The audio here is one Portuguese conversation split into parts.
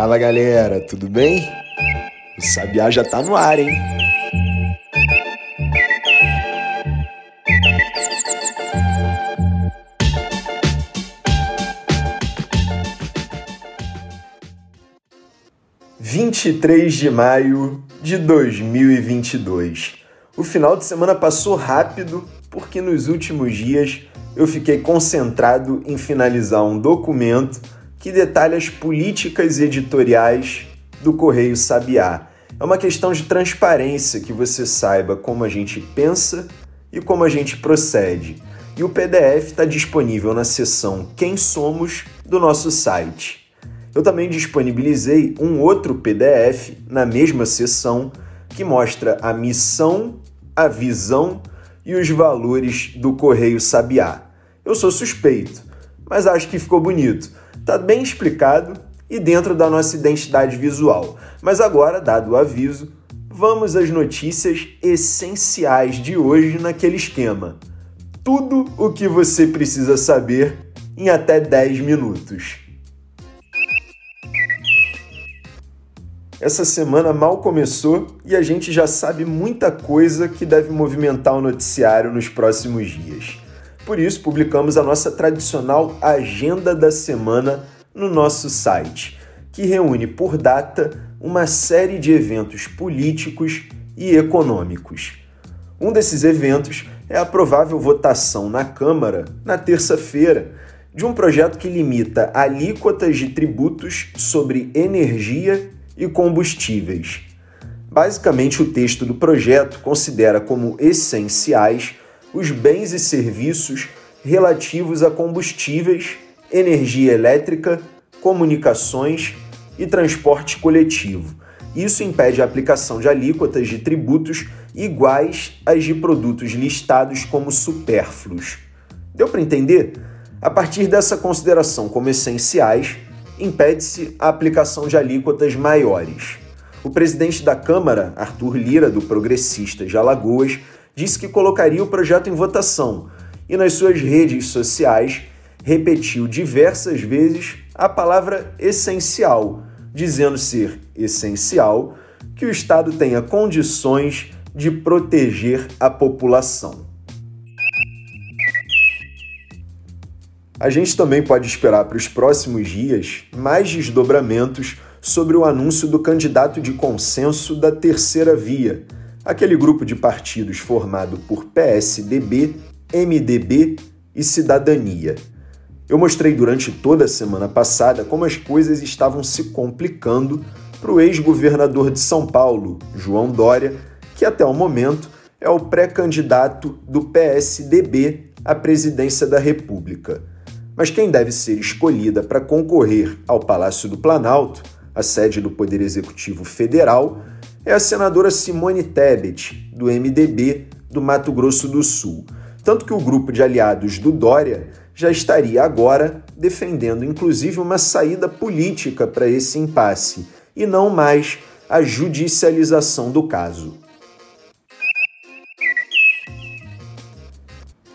Fala galera, tudo bem? O Sabiá já tá no ar, hein? Vinte e três de maio de 2022. O final de semana passou rápido porque nos últimos dias eu fiquei concentrado em finalizar um documento que detalha as políticas editoriais do Correio Sabiá. É uma questão de transparência que você saiba como a gente pensa e como a gente procede. E o PDF está disponível na seção Quem Somos do nosso site. Eu também disponibilizei um outro PDF na mesma seção que mostra a missão, a visão e os valores do Correio Sabiá. Eu sou suspeito, mas acho que ficou bonito. Tá bem explicado e dentro da nossa identidade visual. Mas agora, dado o aviso, vamos às notícias essenciais de hoje naquele esquema. Tudo o que você precisa saber em até 10 minutos. Essa semana mal começou e a gente já sabe muita coisa que deve movimentar o noticiário nos próximos dias. Por isso, publicamos a nossa tradicional Agenda da Semana no nosso site, que reúne por data uma série de eventos políticos e econômicos. Um desses eventos é a provável votação na Câmara, na terça-feira, de um projeto que limita alíquotas de tributos sobre energia e combustíveis. Basicamente, o texto do projeto considera como essenciais os bens e serviços relativos a combustíveis, energia elétrica, comunicações e transporte coletivo. Isso impede a aplicação de alíquotas de tributos iguais às de produtos listados como supérfluos. Deu para entender? A partir dessa consideração como essenciais, impede-se a aplicação de alíquotas maiores. O presidente da Câmara, Arthur Lira, do Progressista de Alagoas, disse que colocaria o projeto em votação e nas suas redes sociais repetiu diversas vezes a palavra essencial, dizendo ser essencial que o Estado tenha condições de proteger a população. A gente também pode esperar para os próximos dias mais desdobramentos sobre o anúncio do candidato de consenso da Terceira Via, aquele grupo de partidos formado por PSDB, MDB e Cidadania. Eu mostrei durante toda a semana passada como as coisas estavam se complicando para o ex-governador de São Paulo, João Dória, que até o momento é o pré-candidato do PSDB à presidência da República. Mas quem deve ser escolhida para concorrer ao Palácio do Planalto, a sede do Poder Executivo Federal, é a senadora Simone Tebet, do MDB do Mato Grosso do Sul. Tanto que o grupo de aliados do Dória já estaria agora defendendo inclusive uma saída política para esse impasse e não mais a judicialização do caso.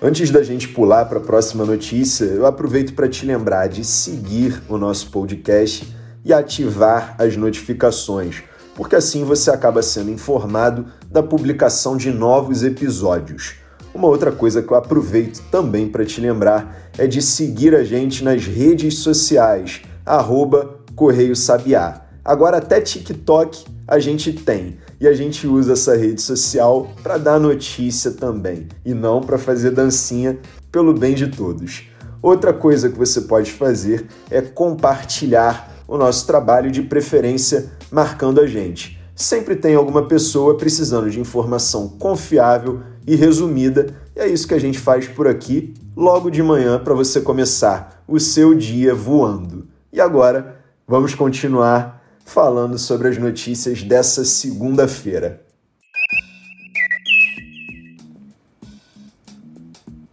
Antes da gente pular para a próxima notícia, eu aproveito para te lembrar de seguir o nosso podcast e ativar as notificações, porque assim você acaba sendo informado da publicação de novos episódios. Uma outra coisa que eu aproveito também para te lembrar é de seguir a gente nas redes sociais, arroba Correio Sabiá. Agora até TikTok a gente tem e a gente usa essa rede social para dar notícia também e não para fazer dancinha pelo bem de todos. Outra coisa que você pode fazer é compartilhar o nosso trabalho de preferência marcando a gente. Sempre tem alguma pessoa precisando de informação confiável e resumida, e é isso que a gente faz por aqui logo de manhã para você começar o seu dia voando. E agora, vamos continuar falando sobre as notícias dessa segunda-feira.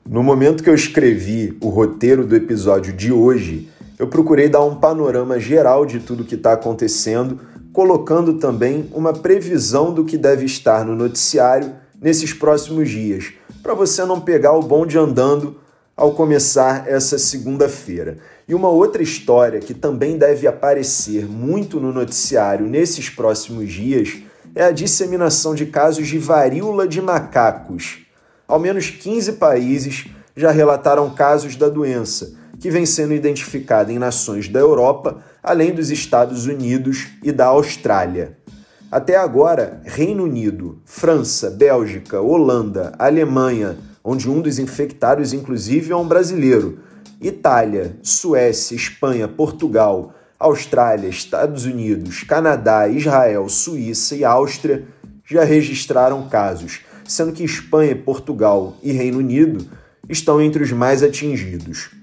No momento que eu escrevi o roteiro do episódio de hoje, eu procurei dar um panorama geral de tudo que está acontecendo, colocando também uma previsão do que deve estar no noticiário nesses próximos dias, para você não pegar o bonde andando ao começar essa segunda-feira. E uma outra história que também deve aparecer muito no noticiário nesses próximos dias é a disseminação de casos de varíola de macacos. Ao menos 15 países já relataram casos da doença, que vem sendo identificada em nações da Europa, além dos Estados Unidos e da Austrália. Até agora, Reino Unido, França, Bélgica, Holanda, Alemanha, onde um dos infectados, inclusive, é um brasileiro, Itália, Suécia, Espanha, Portugal, Austrália, Estados Unidos, Canadá, Israel, Suíça e Áustria já registraram casos, sendo que Espanha, Portugal e Reino Unido estão entre os mais atingidos.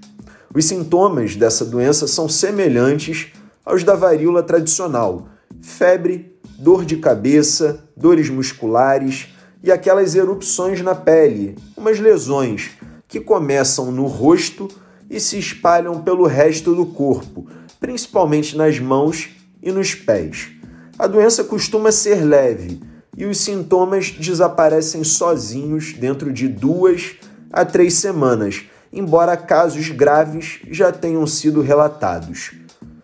Os sintomas dessa doença são semelhantes aos da varíola tradicional: febre, dor de cabeça, dores musculares e aquelas erupções na pele, umas lesões que começam no rosto e se espalham pelo resto do corpo, principalmente nas mãos e nos pés. A doença costuma ser leve e os sintomas desaparecem sozinhos dentro de duas a três semanas, embora casos graves já tenham sido relatados.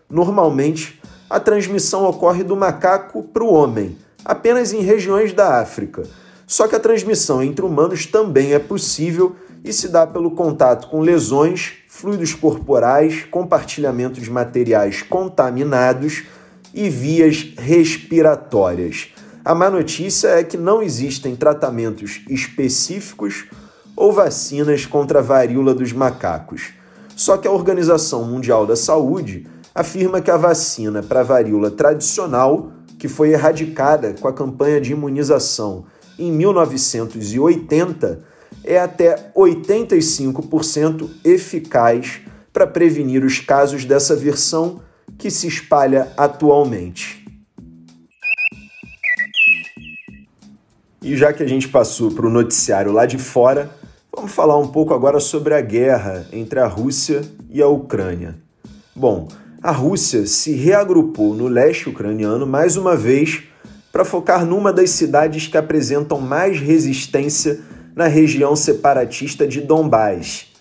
Normalmente, a transmissão ocorre do macaco para o homem, apenas em regiões da África. Só que a transmissão entre humanos também é possível e se dá pelo contato com lesões, fluidos corporais, compartilhamento de materiais contaminados e vias respiratórias. A má notícia é que não existem tratamentos específicos ou vacinas contra a varíola dos macacos. Só que a Organização Mundial da Saúde afirma que a vacina para a varíola tradicional, que foi erradicada com a campanha de imunização em 1980, é até 85% eficaz para prevenir os casos dessa versão que se espalha atualmente. E já que a gente passou para o noticiário lá de fora, vamos falar um pouco agora sobre a guerra entre a Rússia e a Ucrânia. Bom, a Rússia se reagrupou no leste ucraniano mais uma vez para focar numa das cidades que apresentam mais resistência na região separatista de Donbás.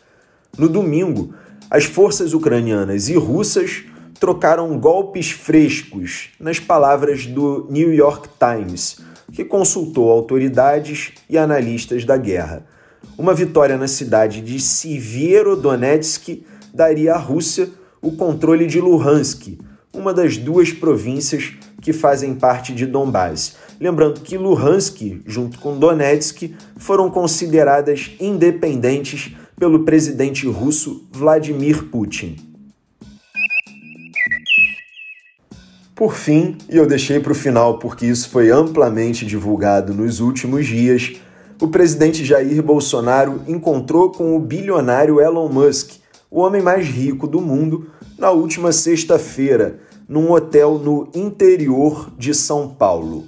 No domingo, as forças ucranianas e russas trocaram golpes frescos, nas palavras do New York Times, que consultou autoridades e analistas da guerra. Uma vitória na cidade de Sivierodonetsk daria à Rússia o controle de Luhansk, uma das duas províncias que fazem parte de Donbás. Lembrando que Luhansk, junto com Donetsk, foram consideradas independentes pelo presidente russo Vladimir Putin. Por fim, e eu deixei para o final porque isso foi amplamente divulgado nos últimos dias, o presidente Jair Bolsonaro encontrou com o bilionário Elon Musk, o homem mais rico do mundo, na última sexta-feira, num hotel no interior de São Paulo.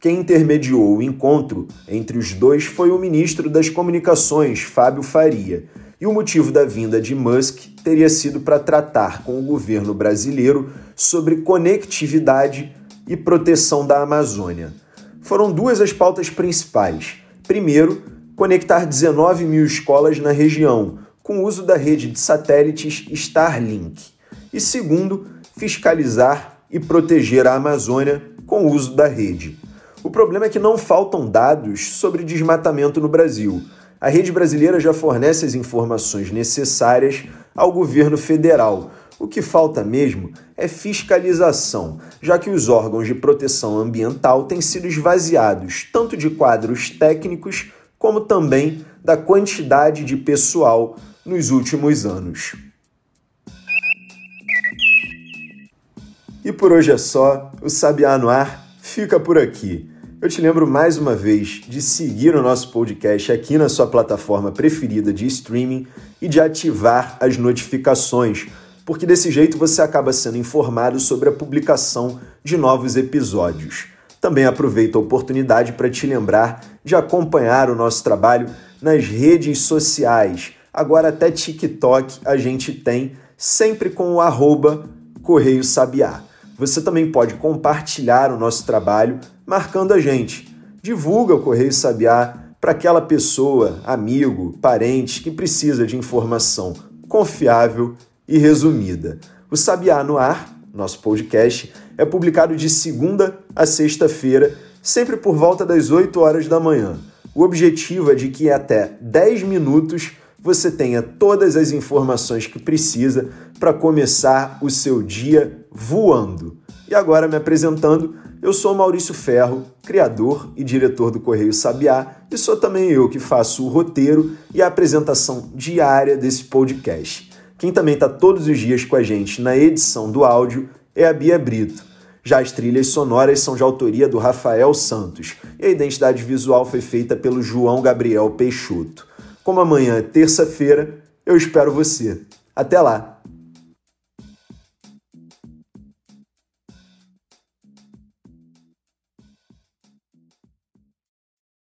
Quem intermediou o encontro entre os dois foi o ministro das Comunicações, Fábio Faria, e o motivo da vinda de Musk teria sido para tratar com o governo brasileiro sobre conectividade e proteção da Amazônia. Foram duas as pautas principais. Primeiro, conectar 19 mil escolas na região, com o uso da rede de satélites Starlink. E segundo, fiscalizar e proteger a Amazônia com o uso da rede. O problema é que não faltam dados sobre desmatamento no Brasil. A rede brasileira já fornece as informações necessárias ao governo federal. O que falta mesmo é fiscalização, já que os órgãos de proteção ambiental têm sido esvaziados tanto de quadros técnicos como também da quantidade de pessoal nos últimos anos. E por hoje é só, o Sabiá no Ar fica por aqui. Eu te lembro mais uma vez de seguir o nosso podcast aqui na sua plataforma preferida de streaming e de ativar as notificações, porque desse jeito você acaba sendo informado sobre a publicação de novos episódios. Também aproveito a oportunidade para te lembrar de acompanhar o nosso trabalho nas redes sociais. Agora até TikTok a gente tem, sempre com o arroba Correio Sabiá. Você também pode compartilhar o nosso trabalho marcando a gente. Divulga o Correio Sabiá para aquela pessoa, amigo, parente que precisa de informação confiável e resumida. O Sabiá no Ar, nosso podcast, é publicado de segunda a sexta-feira, sempre por volta das 8 horas da manhã. O objetivo é de que até 10 minutos você tenha todas as informações que precisa para começar o seu dia voando. E agora me apresentando, eu sou Maurício Ferro, criador e diretor do Correio Sabiá, e sou também eu que faço o roteiro e a apresentação diária desse podcast. Quem também está todos os dias com a gente na edição do áudio é a Bia Brito. Já as trilhas sonoras são de autoria do Rafael Santos e a identidade visual foi feita pelo João Gabriel Peixoto. Como amanhã é terça-feira, eu espero você. Até lá!